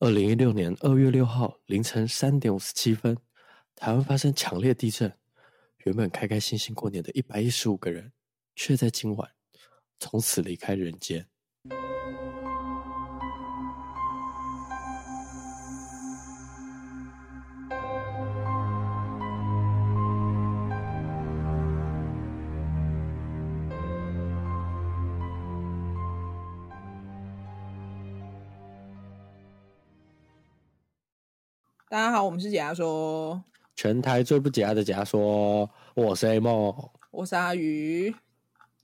二零一六年二月六号凌晨三点五十七分，台湾发生强烈地震。原本开开心心过年的一百一十五个人，却在今晚从此离开人间。我们是解压说，全台最不解压的解压说，我是 A 梦，我是阿鱼。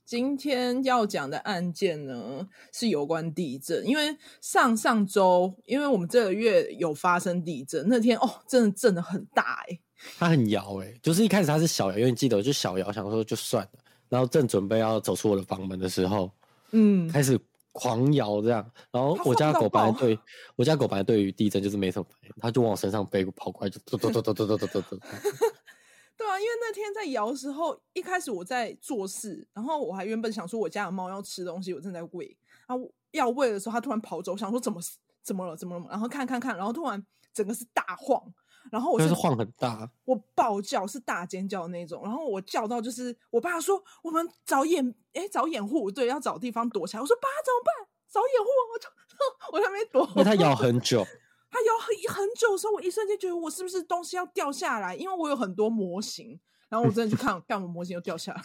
今天要讲的案件呢，是有关地震，因为上上周，因为我们这个月有发生地震，那天哦，真的震的很大哎，它很摇哎，就是一开始它是小摇，因为你记得，就小摇，想说就算了，然后正准备要走出我的房门的时候，嗯，开始。狂摇这样，然后我家狗本来对我家狗本来对于地震就是没什么反应，它就往我身上背跑过来，就嘟嘟嘟嘟嘟嘟嘟嘟嘟。对啊，因为那天在摇的时候，一开始我在做事，然后我还原本想说我家的猫要吃东西，我正在喂，然后要喂的时候，它突然跑走，想说怎么怎么了怎么了，然后看看看，然后突然整个是大晃。然后我就是晃很大，我暴叫是大尖叫的那种，然后我叫到就是我爸说我们找掩哎找掩护，对，要找地方躲起来。我说爸怎么办？找掩护，我就 我还没躲。因为他咬 很久，他咬很很久的时候，我一瞬间觉得我是不是东西要掉下来？因为我有很多模型，然后我真的去看，干我模型又掉下来，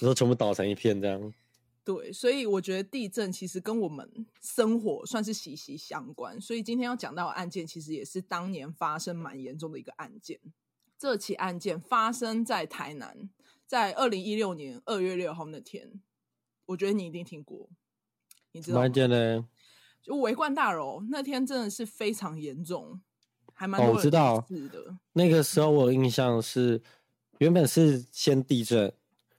然后全部倒成一片这样。对，所以我觉得地震其实跟我们生活算是息息相关。所以今天要讲到的案件，其实也是当年发生蛮严重的一个案件。这起案件发生在台南，在二零一六年二月六号那天，我觉得你一定听过。你知道吗？案件呢？就维冠大楼那天真的是非常严重，还蛮哦、我知道的。那个时候我印象是，原本是先地震。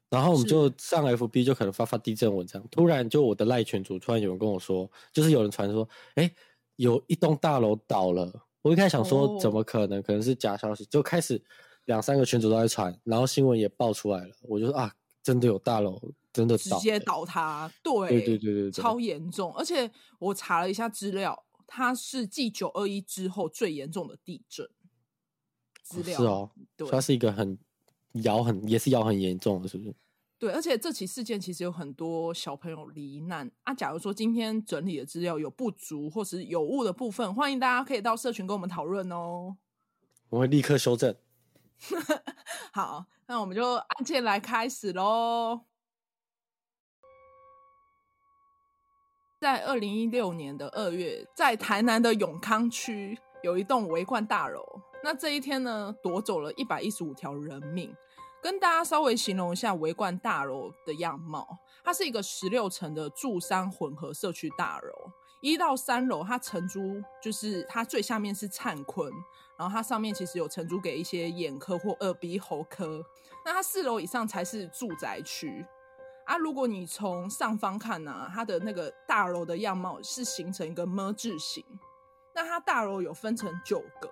然后我们就上 FB 就可能发发地震文章，突然就我的赖群主突然有人跟我说，就是有人传说，哎，有一栋大楼倒了。我一开始想说怎么可能，可能是假消息，就开始两三个群主都在传，然后新闻也爆出来了。我就说啊，真的有大楼真的倒，直接倒塌，对对对对对，超严重。而且我查了一下资料，它是继九二一之后最严重的地震资料。是哦，对，它是一个很。摇很也是咬很严重的，是不是？对，而且这起事件其实有很多小朋友罹难啊。假如说今天整理的资料有不足或是有误的部分，欢迎大家可以到社群跟我们讨论哦。我会立刻修正。好，那我们就案件来开始喽。在二零一六年的二月，在台南的永康区有一栋维冠大楼。那这一天呢，夺走了一百一十五条人命。跟大家稍微形容一下维冠大楼的样貌，它是一个十六层的住商混合社区大楼。一到三楼，它承租就是它最下面是灿坤，然后它上面其实有承租给一些眼科或耳鼻喉科。那它四楼以上才是住宅区啊。如果你从上方看呢、它的那个大楼的样貌是形成一个么字形。那它大楼有分成九个。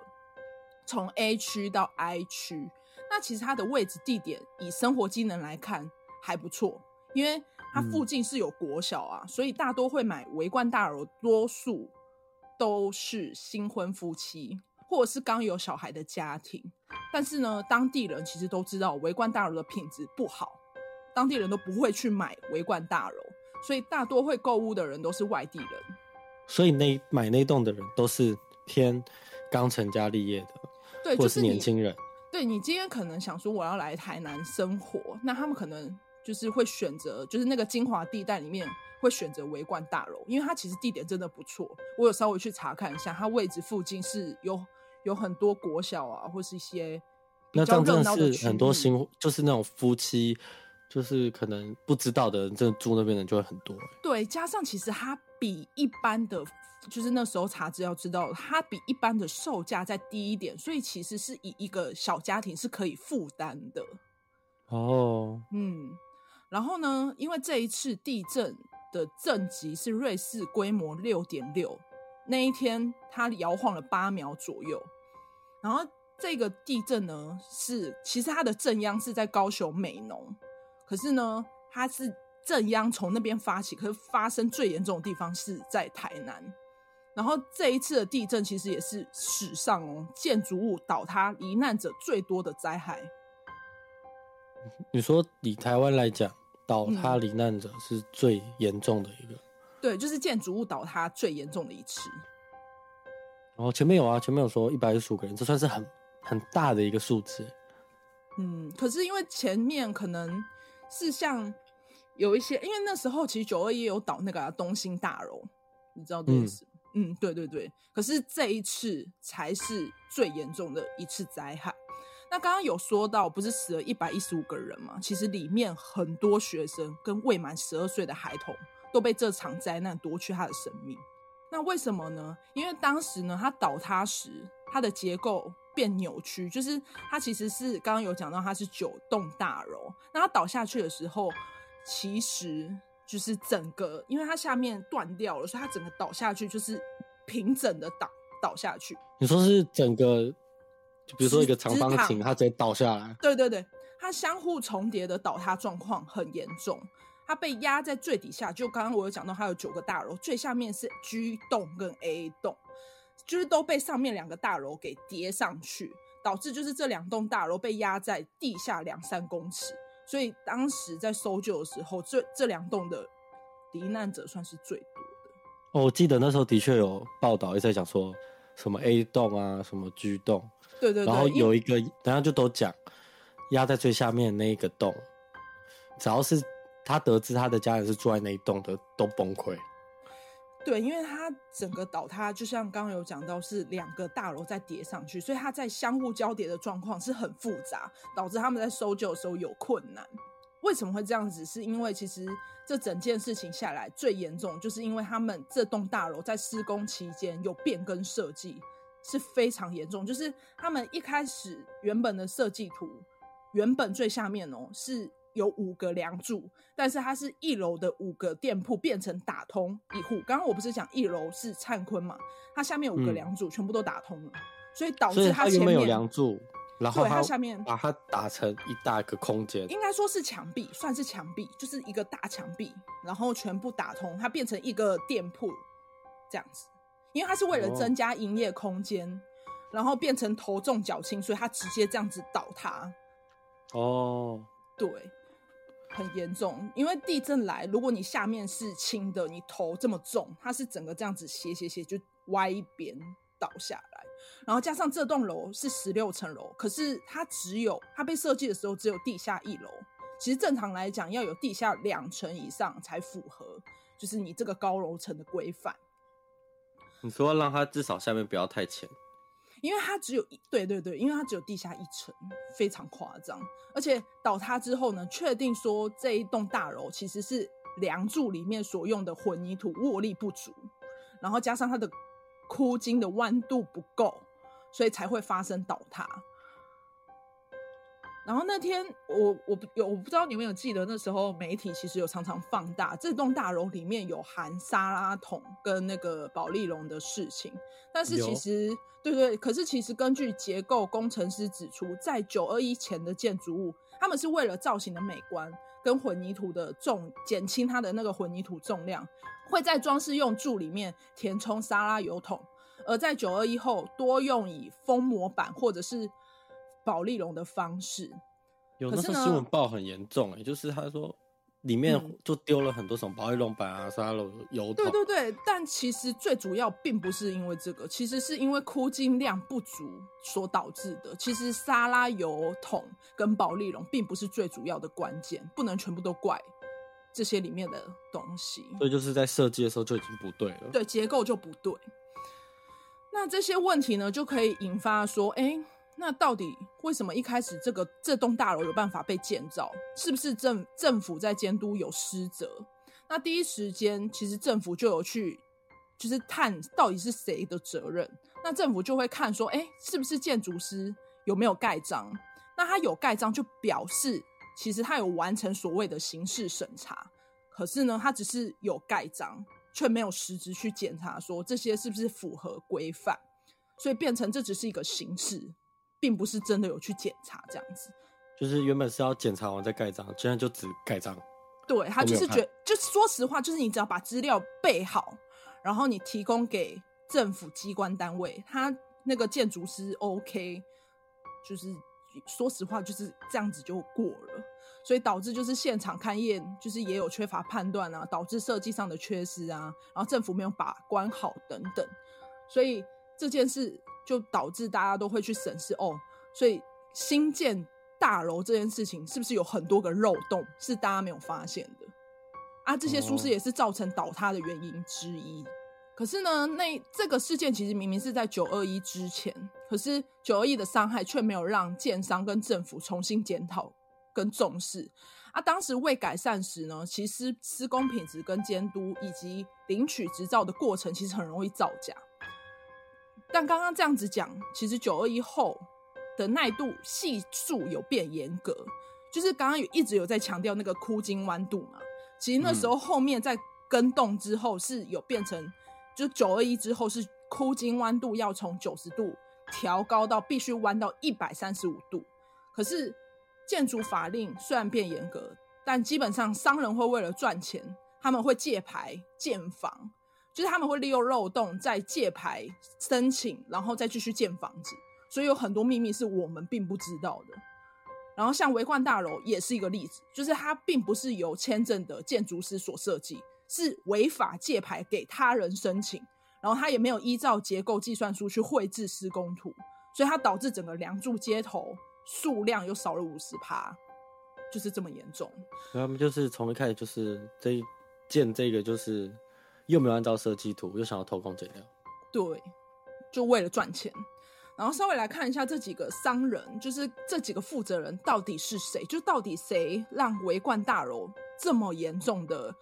从 A 区到 I 区，那其实它的位置地点以生活机能来看还不错，因为它附近是有国小啊，嗯、所以大多会买围观大楼，多数都是新婚夫妻或者是刚有小孩的家庭。但是呢，当地人其实都知道围观大楼的品质不好，当地人都不会去买围观大楼，所以大多会购物的人都是外地人。所以那买那栋的人都是偏刚成家立业的。对，就是年轻人。对，你今天可能想说我要来台南生活，那他们可能就是会选择，就是那个精华地带里面会选择维冠大楼，因为它其实地点真的不错。我有稍微去查看一下，它位置附近是有有很多国小啊，或是一些比较热闹的是很多新，就是那种夫妻，就是可能不知道的人，真的住那边的人就会很多。对，加上其实它比一般的。就是那时候查资料知道，它比一般的售价再低一点，所以其实是以一个小家庭是可以负担的。哦，嗯，然后呢，因为这一次地震的震级是瑞士规模六点六，那一天它摇晃了八秒左右。然后这个地震呢，是其实它的震央是在高雄美浓，可是呢，它是震央从那边发起，可是发生最严重的地方是在台南。然后这一次的地震其实也是史上哦建筑物倒塌罹难者最多的灾害。你说以台湾来讲，倒塌罹难者是最严重的一个。嗯对，就是建筑物倒塌最严重的一次。然后前面有啊，前面有说一百一十五个人，这算是很很大的一个数字。嗯，可是因为前面可能是像有一些，因为那时候其实九二一也有倒那个、啊、东兴大楼，你知道这意思？嗯，对对对。可是这一次才是最严重的一次灾害。那刚刚有说到，不是死了一百一十五个人吗？其实里面很多学生跟未满十二岁的孩童。都被这场灾难夺去他的生命，那为什么呢？因为当时呢，它倒塌时，它的结构变扭曲，就是它其实是刚刚有讲到，它是九栋大楼，那它倒下去的时候，其实就是整个，因为它下面断掉了，所以它整个倒下去就是平整的倒倒下去。你说是整个，就比如说一个长方形，它直接倒下来？对对对，它相互重叠的倒塌状况很严重。它被压在最底下，就刚刚我有讲到，它有九个大楼，最下面是 G 栋跟 A 栋，就是都被上面两个大楼给叠上去，导致就是这两栋大楼被压在地下两三公尺，所以当时在搜救的时候，这这两栋的罹难者算是最多的。哦，我记得那时候的确有报道一直在讲说什么 A 栋啊，什么 G 栋，对，对对，然后有一个，等下就都讲压在最下面那一个洞，只要是。他得知他的家人是住在那一栋的，都崩溃。对，因为它整个倒塌，就像刚刚有讲到，是两个大楼在叠上去，所以它在相互交叠的状况是很复杂，导致他们在搜救的时候有困难。为什么会这样子？是因为其实这整件事情下来最严重，就是因为他们这栋大楼在施工期间有变更设计，是非常严重。就是他们一开始原本的设计图，原本最下面哦是。有五个梁柱，但是它是一楼的五个店铺变成打通一户。刚刚我不是讲一楼是灿坤嘛？它下面五个梁柱全部都打通了，嗯、所以导致它前面有梁柱，然后它下面把它打成一大个空间，应该说是墙壁，算是墙壁，就是一个大墙壁，然后全部打通，它变成一个店铺这样子。因为它是为了增加营业空间，哦、然后变成头重脚轻，所以它直接这样子倒塌。哦，对。很严重，因为地震来，如果你下面是轻的，你头这么重，它是整个这样子斜斜斜就歪一边倒下来，然后加上这栋楼是十六层楼，可是它只有它被设计的时候只有地下一楼，其实正常来讲要有地下两层以上才符合，就是你这个高楼层的规范。你说让它至少下面不要太浅。因为它只有一，对对对，因为它只有地下一层，非常夸张。而且倒塌之后呢，确定说这一栋大楼其实是梁柱里面所用的混凝土握力不足，然后加上它的箍筋的弯度不够，所以才会发生倒塌。然后那天我我有我不知道你有没有记得那时候媒体其实有常常放大这栋大楼里面有含沙拉桶跟那个保丽龙的事情，但是其实有对对，可是其实根据结构工程师指出，在九二一前的建筑物，他们是为了造型的美观跟混凝土的重减轻它的那个混凝土重量，会在装饰用柱里面填充沙拉油桶，而在九二一后多用以封模板或者是。保丽龙的方式，有那时候新闻报很严重哎、欸，就是他说里面就丢了很多什么保丽龙板啊、沙拉油桶。对对对，但其实最主要并不是因为这个，其实是因为箍筋量不足所导致的。其实沙拉油桶跟保丽龙并不是最主要的关键，不能全部都怪这些里面的东西。所以就是在设计的时候就已经不对了，对，结构就不对。那这些问题呢，就可以引发说，哎、欸。那到底为什么一开始这个这栋大楼有办法被建造？是不是政政府在监督有失责？那第一时间其实政府就有去，就是探到底是谁的责任。那政府就会看说，哎，是不是建筑师有没有盖章？那他有盖章就表示其实他有完成所谓的形式审查。可是呢，他只是有盖章，却没有实质去检查说这些是不是符合规范，所以变成这只是一个形式。并不是真的有去检查这样子，就是原本是要检查完再盖章，现在就只盖章。对，他就是觉，就说实话，就是你只要把资料备好，然后你提供给政府机关单位，他那个建筑师 OK，就是说实话就是这样子就过了，所以导致就是现场勘验就是也有缺乏判断啊，导致设计上的缺失啊，然后政府没有把关好等等，所以这件事就导致大家都会去审视哦，所以新建大楼这件事情是不是有很多个漏洞是大家没有发现的？啊，这些疏失也是造成倒塌的原因之一。Oh. 可是呢，那这个事件其实明明是在九二一之前，可是九二一的伤害却没有让建商跟政府重新检讨跟重视。啊，当时未改善时呢，其实施工品质跟监督以及领取执照的过程其实很容易造假。但刚刚这样子讲，其实九二一后的耐度系数有变严格，就是刚刚有一直有在强调那个箍筋弯度嘛。其实那时候后面在跟动之后是有变成，嗯、就九二一之后是箍筋弯度要从九十度调高到必须弯到一百三十五度。可是建筑法令虽然变严格，但基本上商人会为了赚钱，他们会借牌建房，就是他们会利用漏洞再借牌申请，然后再继续建房子。所以有很多秘密是我们并不知道的。然后像维冠大楼也是一个例子，就是它并不是由签证的建筑师所设计，是违法借牌给他人申请，然后他也没有依照结构计算书去绘制施工图，所以它导致整个梁柱接头数量又少了五十趴，就是这么严重。他们就是从一开始就是这建这个就是又没有按照设计图，又想要偷工减料，对，就为了赚钱。然后稍微来看一下这几个商人，就是这几个负责人到底是谁？就到底谁让维冠大楼这么严重的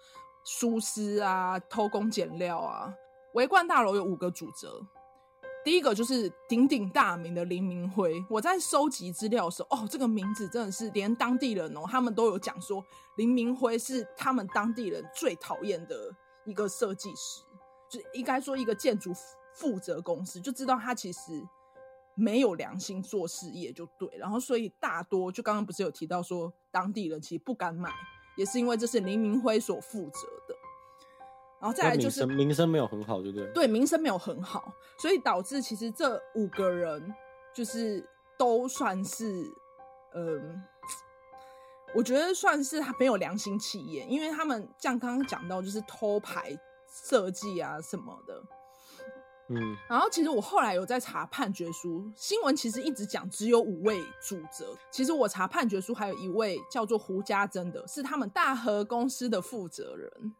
疏失啊、偷工减料啊？维冠大楼有五个主责，第一个就是鼎鼎大名的林明辉。我在收集资料的时候，哦，这个名字真的是连当地人哦，他们都有讲说林明辉是他们当地人最讨厌的一个设计师，就应该说一个建筑负责公司，就知道他其实。没有良心做事业就对，然后所以大多就刚刚不是有提到说当地人其实不敢买，也是因为这是林明辉所负责的。然后再来就是名声，没有很好，对不对？对，名声没有很好，所以导致其实这五个人就是都算是，嗯，我觉得算是他没有良心企业，因为他们像刚刚讲到就是偷牌设计啊什么的。嗯，然后其实我后来有在查判决书，新闻其实一直讲只有五位主责，其实我查判决书还有一位叫做胡家珍的，是他们大和公司的负责人。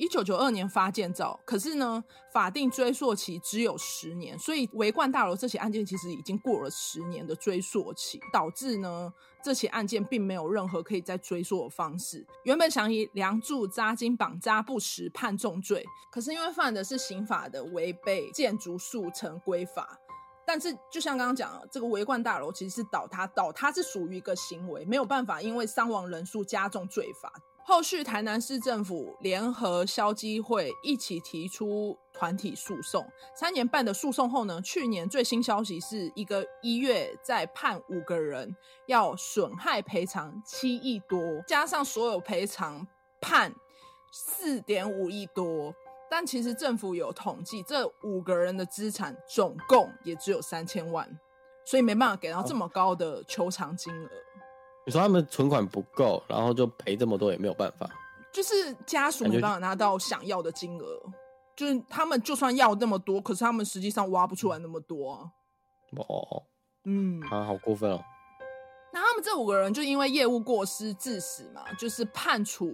一九九二年发建造，可是呢，法定追溯期只有十年，所以维冠大楼这起案件其实已经过了十年的追溯期，导致呢这起案件并没有任何可以再追溯的方式。原本想以梁柱扎金绑扎不实判重罪，可是因为犯的是刑法的违背建筑速成规法，但是就像刚刚讲的，这个维冠大楼其实是倒塌，倒塌是属于一个行为，没有办法因为伤亡人数加重罪罚。后续台南市政府联合消基会一起提出团体诉讼，三年半的诉讼后呢，去年最新消息是一个一月再判五个人要损害赔偿七亿多，加上所有赔偿判四点五亿多，但其实政府有统计，这五个人的资产总共也只有三千万，所以没办法给到这么高的求偿金额。你说他们存款不够，然后就赔这么多也没有办法，就是家属没办法拿到想要的金额，就是他们就算要那么多，可是他们实际上挖不出来那么多啊。哦，嗯，啊，好过分哦。那他们这五个人就因为业务过失致死嘛，就是判处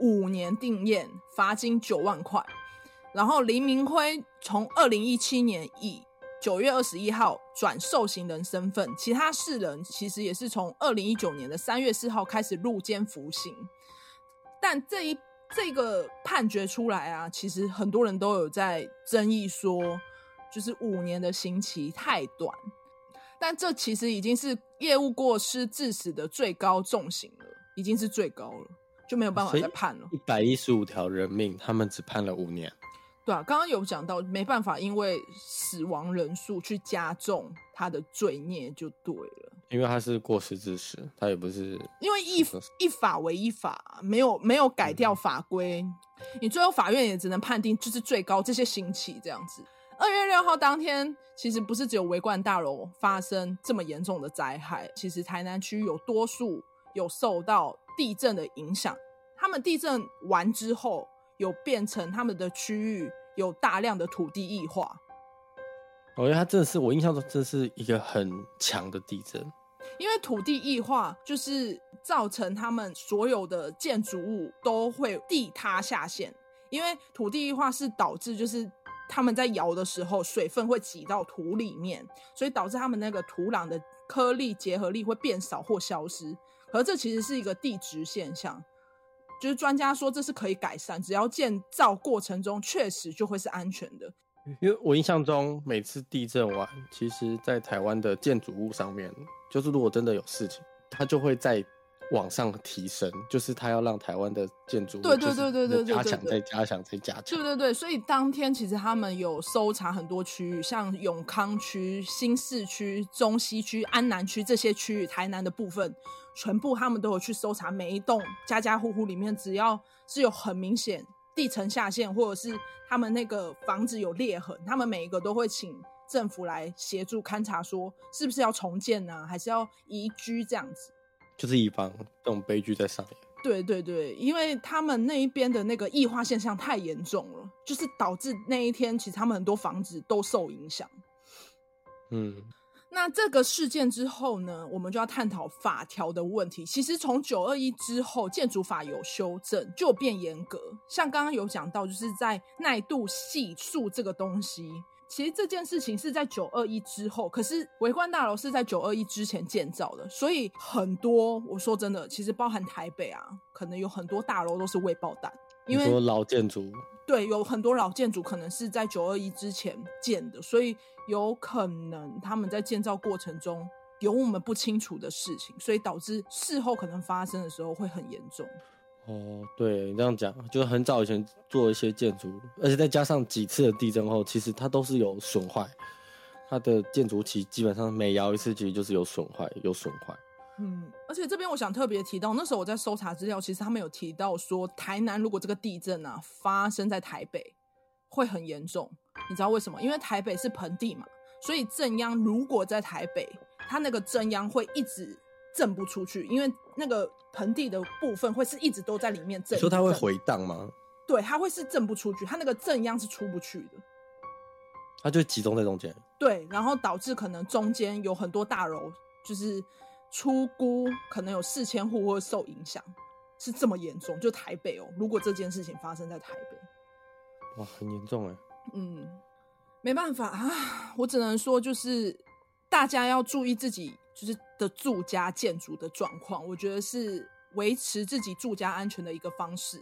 五年定谳，罚金九万块。然后林明辉从二零一七年以九月二十一号转受刑人身份，其他四人其实也是从二零一九年的三月四号开始入监服刑。但这一这个判决出来啊，其实很多人都有在争议说，就是五年的刑期太短。但这其实已经是业务过失致死的最高重刑了，已经是最高了，就没有办法再判了。一百一十五条人命，他们只判了五年。对啊，刚刚有讲到，没办法，因为死亡人数去加重他的罪孽就对了。因为他是过失致死，他也不是因为依依法为依法，没有没有改掉法规，嗯、你最后法院也只能判定就是最高这些刑期这样子。二月六号当天，其实不是只有维冠大楼发生这么严重的灾害，其实台南区有多数有受到地震的影响。他们地震完之后，有变成他们的区域有大量的土地异化。我觉得它真的是我印象中，这是一个很强的地震。因为土地异化，就是造成他们所有的建筑物都会地塌下陷。因为土地异化是导致就是。他们在摇的时候，水分会挤到土里面，所以导致他们那个土壤的颗粒结合力会变少或消失。而这其实是一个地质现象，就是专家说这是可以改善，只要建造过程中确实就会是安全的。因为我印象中，每次地震完，其实在台湾的建筑物上面，就是如果真的有事情，它就会在。往上提升，就是他要让台湾的建筑对对对对对对加强再加强再加强。对对对，所以当天其实他们有搜查很多区域，像永康区、新市区、中西区、安南区这些区域，台南的部分，全部他们都有去搜查每一栋家家户户里面，只要是有很明显地层下陷，或者是他们那个房子有裂痕，他们每一个都会请政府来协助勘察，说是不是要重建呢、啊，还是要移居这样子。就是以防这种悲剧在上演。对对对，因为他们那一边的那个异化现象太严重了，就是导致那一天其实他们很多房子都受影响。嗯，那这个事件之后呢，我们就要探讨法条的问题。其实从九二一之后，建筑法有修正，就变严格。像刚刚有讲到，就是在耐度系数这个东西。其实这件事情是在九二一之后，可是维冠大楼是在九二一之前建造的，所以很多我说真的，其实包含台北啊，可能有很多大楼都是未爆弹，因为老建筑，对，有很多老建筑可能是在九二一之前建的，所以有可能他们在建造过程中有我们不清楚的事情，所以导致事后可能发生的时候会很严重。哦，对你这样讲，就是很早以前做一些建筑，而且再加上几次的地震后，其实它都是有损坏，它的建筑其基本上每摇一次，其实就是有损坏，有损坏。嗯，而且这边我想特别提到，那时候我在搜查资料，其实他们有提到说，台南如果这个地震啊发生在台北，会很严重。你知道为什么？因为台北是盆地嘛，所以震央如果在台北，它那个震央会一直。震不出去，因为那个盆地的部分会是一直都在里面震。说它会回荡吗？对，它会是震不出去，它那个震央是出不去的。它就集中在中间。对，然后导致可能中间有很多大楼，就是出估可能有四千户会受影响，是这么严重。就台北哦，如果这件事情发生在台北，哇，很严重哎。嗯，没办法啊，我只能说就是大家要注意自己。就是的住家建筑的状况，我觉得是维持自己住家安全的一个方式。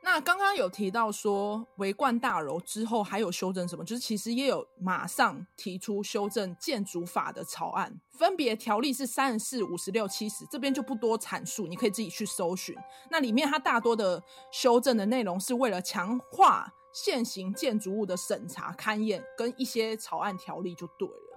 那刚刚有提到说围观大楼之后还有修正什么，就是其实也有马上提出修正建筑法的草案，分别条例是三十四、五十六、七十，这边就不多阐述，你可以自己去搜寻。那里面它大多的修正的内容是为了强化现行建筑物的审查勘验跟一些草案条例就对了。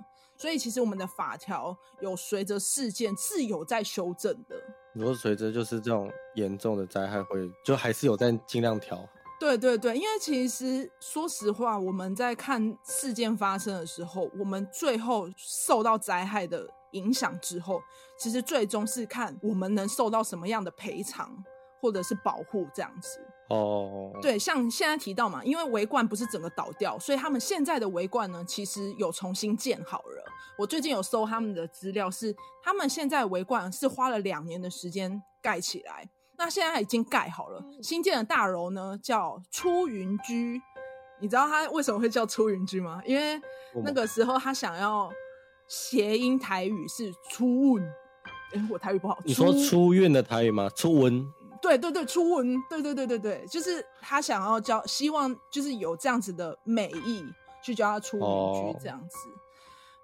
所以其实我们的法条有随着事件是有在修正的。如果随着就是这种严重的灾害会，就还是有在尽量调。对对对，因为其实说实话，我们在看事件发生的时候，我们最后受到灾害的影响之后，其实最终是看我们能受到什么样的赔偿或者是保护这样子。哦，对，像现在提到嘛，因为维冠不是整个倒掉，所以他们现在的维冠呢，其实有重新建好了。我最近有搜他们的资料，是他们现在维冠是花了两年的时间盖起来，那现在已经盖好了。新建的大楼呢叫出云居，你知道他为什么会叫出云居吗？因为那个时候他想要谐音台语是出运，哎，我台语不好。你说出运的台语吗？出温。对对对，初吻，对对对对对，就是他想要教，希望就是有这样子的美意去教他出文居这样子。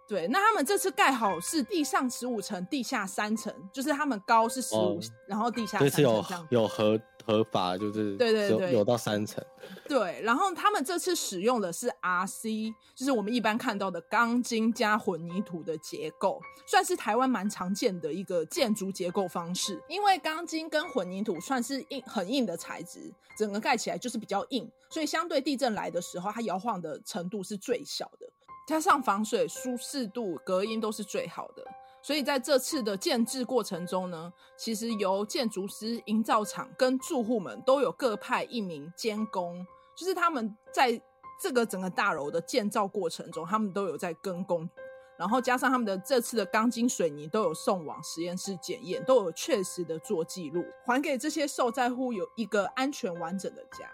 对，那他们这次盖好是地上十五层，地下三层，就是他们高是十五、哦，然后地下。这次有有合合法，就是对对对，有到三层。对，然后他们这次使用的是 RC，就是我们一般看到的钢筋加混凝土的结构，算是台湾蛮常见的一个建筑结构方式。因为钢筋跟混凝土算是硬很硬的材质，整个盖起来就是比较硬，所以相对地震来的时候，它摇晃的程度是最小的。加上防水、舒适度、隔音都是最好的，所以在这次的建制过程中呢，其实由建筑师、营造厂跟住户们都有各派一名监工，就是他们在这个整个大楼的建造过程中，他们都有在跟工，然后加上他们的这次的钢筋水泥都有送往实验室检验，都有确实的做记录，还给这些受灾户有一个安全完整的家。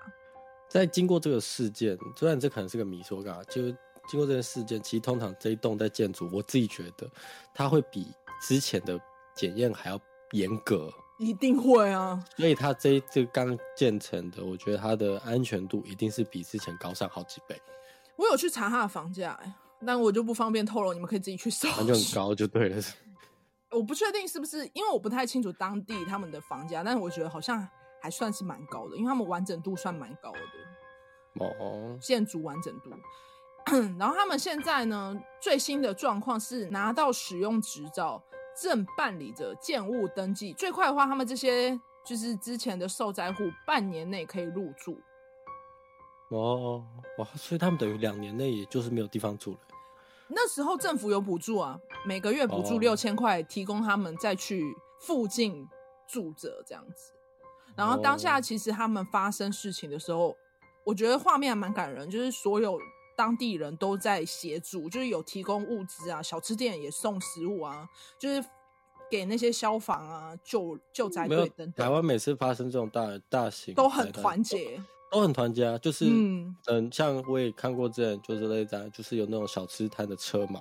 在经过这个事件，虽然这可能是个迷说，嘎就。经过这件事件，其实通常这一栋在建筑，我自己觉得它会比之前的检验还要严格，一定会啊。所以它这一这刚建成的，我觉得它的安全度一定是比之前高上好几倍。我有去查它的房价，哎，但我就不方便透露，你们可以自己去搜。那就很高就对了。我不确定是不是，因为我不太清楚当地他们的房价，但是我觉得好像还算是蛮高的，因为他们完整度算蛮高的。哦，建筑完整度。然后他们现在呢，最新的状况是拿到使用执照，正办理着建物登记。最快的话，他们这些就是之前的受灾户，半年内可以入住。哦，哇！所以他们等于两年内，也就是没有地方住了。那时候政府有补助啊，每个月补助六千块，提供他们再去附近住着这样子。然后当下其实他们发生事情的时候，我觉得画面还蛮感人，就是所有。当地人都在协助，就是有提供物资啊，小吃店也送食物啊，就是给那些消防啊、救救灾队等等。台湾每次发生这种大大型，都很团结，都很团结啊。就是嗯，嗯，像我也看过这，就是那张，就是有那种小吃摊的车嘛。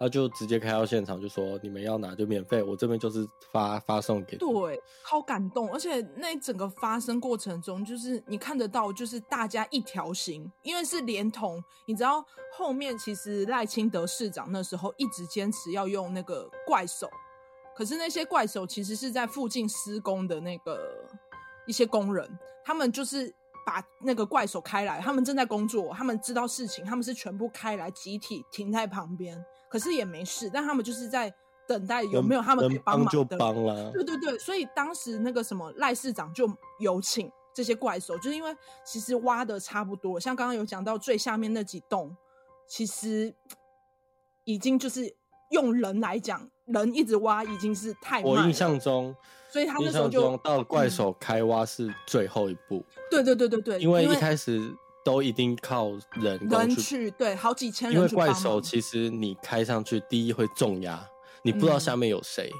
他就直接开到现场，就说你们要拿就免费，我这边就是发发送给。对，好感动，而且那整个发生过程中，就是你看得到，就是大家一条心，因为是连同，你知道后面其实赖清德市长那时候一直坚持要用那个怪手，可是那些怪手其实是在附近施工的那个一些工人，他们就是把那个怪手开来，他们正在工作，他们知道事情，他们是全部开来集体停在旁边。可是也没事，但他们就是在等待有没有他们可以帮忙帮了。对对对，所以当时那个什么赖市长就有请这些怪兽，就是因为其实挖的差不多，像刚刚有讲到最下面那几栋，其实已经就是用人来讲，人一直挖已经是太慢。我印象中，所以他那时候就到怪手开挖是最后一步。对对对对对，因为一开始。都一定靠人人去，对，好几千人。因为怪手其实你开上去，第一会重压，你不知道下面有谁，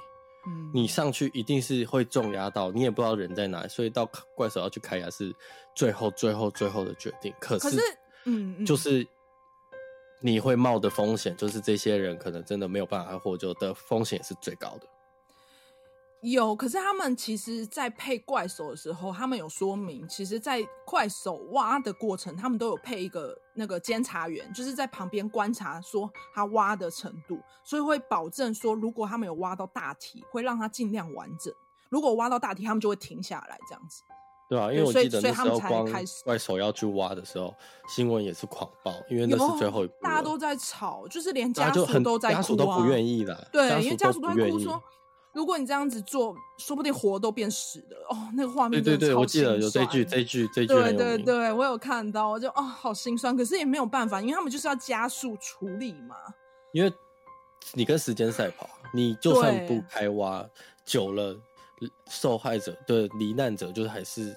嗯，你上去一定是会重压到，你也不知道人在哪里，所以到怪手要去开压是最后最后最后的决定。可是，嗯，就是你会冒的风险，就是这些人可能真的没有办法获救的风险是最高的。有，可是他们其实，在配怪手的时候，他们有说明，其实，在怪手挖的过程，他们都有配一个那个监察员，就是在旁边观察，说他挖的程度，所以会保证说，如果他们有挖到大体，会让他尽量完整；如果挖到大体，他们就会停下来，这样子。对啊，因为我记得那时候光怪手要去挖的时候，新闻也是狂爆，因为那是最后一步，大家都在吵，就是连家属都在哭啊，家属都不愿意的，对，因为家属都在哭说。如果你这样子做，说不定活都变死了哦。那个画面，对对对，我记得有这句，这句，这句，对对对，我有看到，我就哦，好心酸。可是也没有办法，因为他们就是要加速处理嘛。因为你跟时间赛跑，你就算不开挖，久了，受害者对罹难者就是还是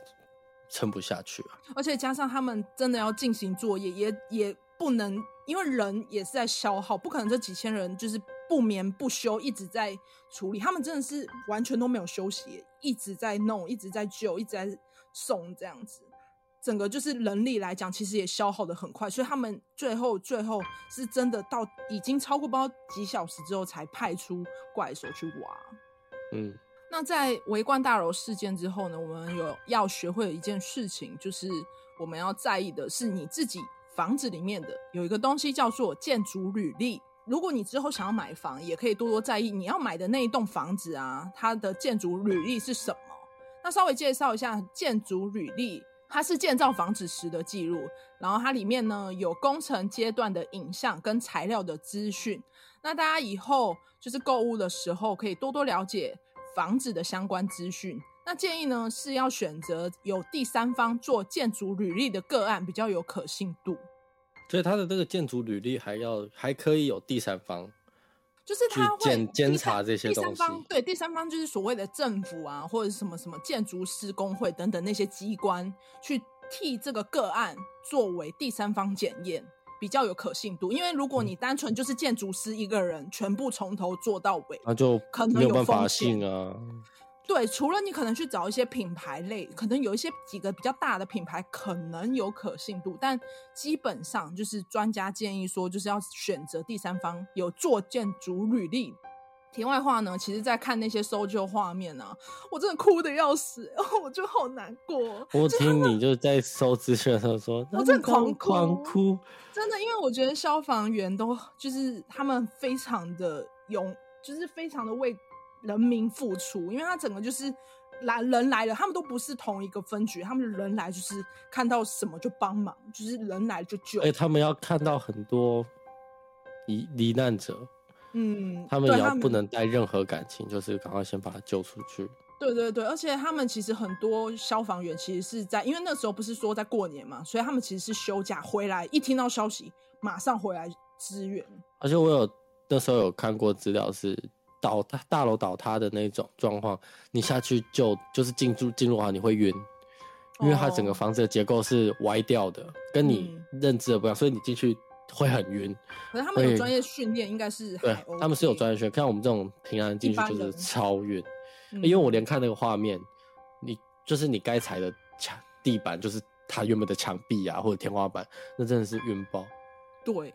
撑不下去啊。而且加上他们真的要进行作业，也也不能，因为人也是在消耗，不可能这几千人就是。不眠不休，一直在处理。他们真的是完全都没有休息，一直在弄，一直在救，一直在送，这样子。整个就是人力来讲，其实也消耗的很快。所以他们最后最后是真的到已经超过不知道几小时之后，才派出怪兽去挖。嗯，那在围观大楼事件之后呢，我们有要学会的一件事情，就是我们要在意的是你自己房子里面的有一个东西叫做建筑履历。如果你之后想要买房，也可以多多在意你要买的那一栋房子啊，它的建筑履历是什么。那稍微介绍一下建筑履历，它是建造房子时的记录，然后它里面呢有工程阶段的影像跟材料的资讯。那大家以后就是购物的时候，可以多多了解房子的相关资讯。那建议呢是要选择有第三方做建筑履历的个案，比较有可信度。所以他的这个建筑履历还要还可以有第三方，就是他会检检查这些东西。第三方对，第三方就是所谓的政府啊，或者是什么什么建筑施工会等等那些机关去替这个个案作为第三方检验，比较有可信度。因为如果你单纯就是建筑师一个人，全部从头做到尾，那就可能没有办法信啊。对，除了你可能去找一些品牌类，可能有一些几个比较大的品牌可能有可信度，但基本上就是专家建议说，就是要选择第三方有做建筑履历。题外话呢，其实，在看那些搜救画面啊，我真的哭的要死，我就好难过。我听你就在搜资讯的时候说，我真的狂哭，狂哭，真的，因为我觉得消防员都就是他们非常的勇，就是非常的为。人民付出，因为他整个就是来人来了，他们都不是同一个分局，他们人来就是看到什么就帮忙，就是人来就救。哎，他们要看到很多罹罹难者，嗯，他们也要不能带任何感情，就是赶快先把他救出去。对对对，而且他们其实很多消防员其实是在，因为那时候不是说在过年嘛，所以他们其实是休假回来，一听到消息马上回来支援。而且我有那时候有看过资料是。倒塌大楼倒塌的那种状况，你下去就就是进入进入的话，你会晕，因为它整个房子的结构是歪掉的，跟你认知的不一样，所以你进去会很晕。可是他们有专业训练，应该是、OK、对，他们是有专业训练。像我们这种平安进去就是超晕，因为我连看那个画面，你就是你该踩的墙地板，就是它原本的墙壁啊或者天花板，那真的是晕爆。对。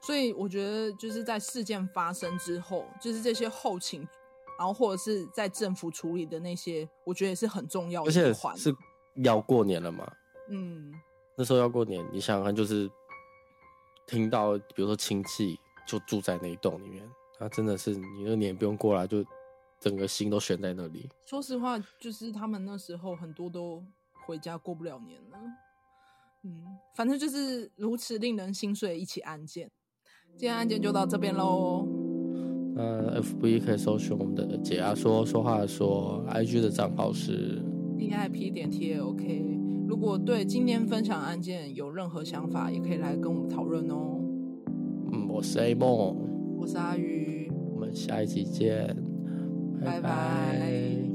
所以我觉得，就是在事件发生之后，就是这些后勤，然后或者是在政府处理的那些，我觉得也是很重要的。而且是要过年了嘛？嗯，那时候要过年，你想想看，就是听到，比如说亲戚就住在那一栋里面，他真的是你那年不用过来，就整个心都悬在那里。说实话，就是他们那时候很多都回家过不了年了。嗯，反正就是如此令人心碎的一起案件。今天案件就到这边喽。呃，FB 可以搜寻我们的解压说说话说，IG 的账号是 DIP 点 TALK。如果对今天分享案件有任何想法，也可以来跟我们讨论哦。嗯，我是 A 梦，我是阿鱼，我们下一期见，拜拜。拜拜。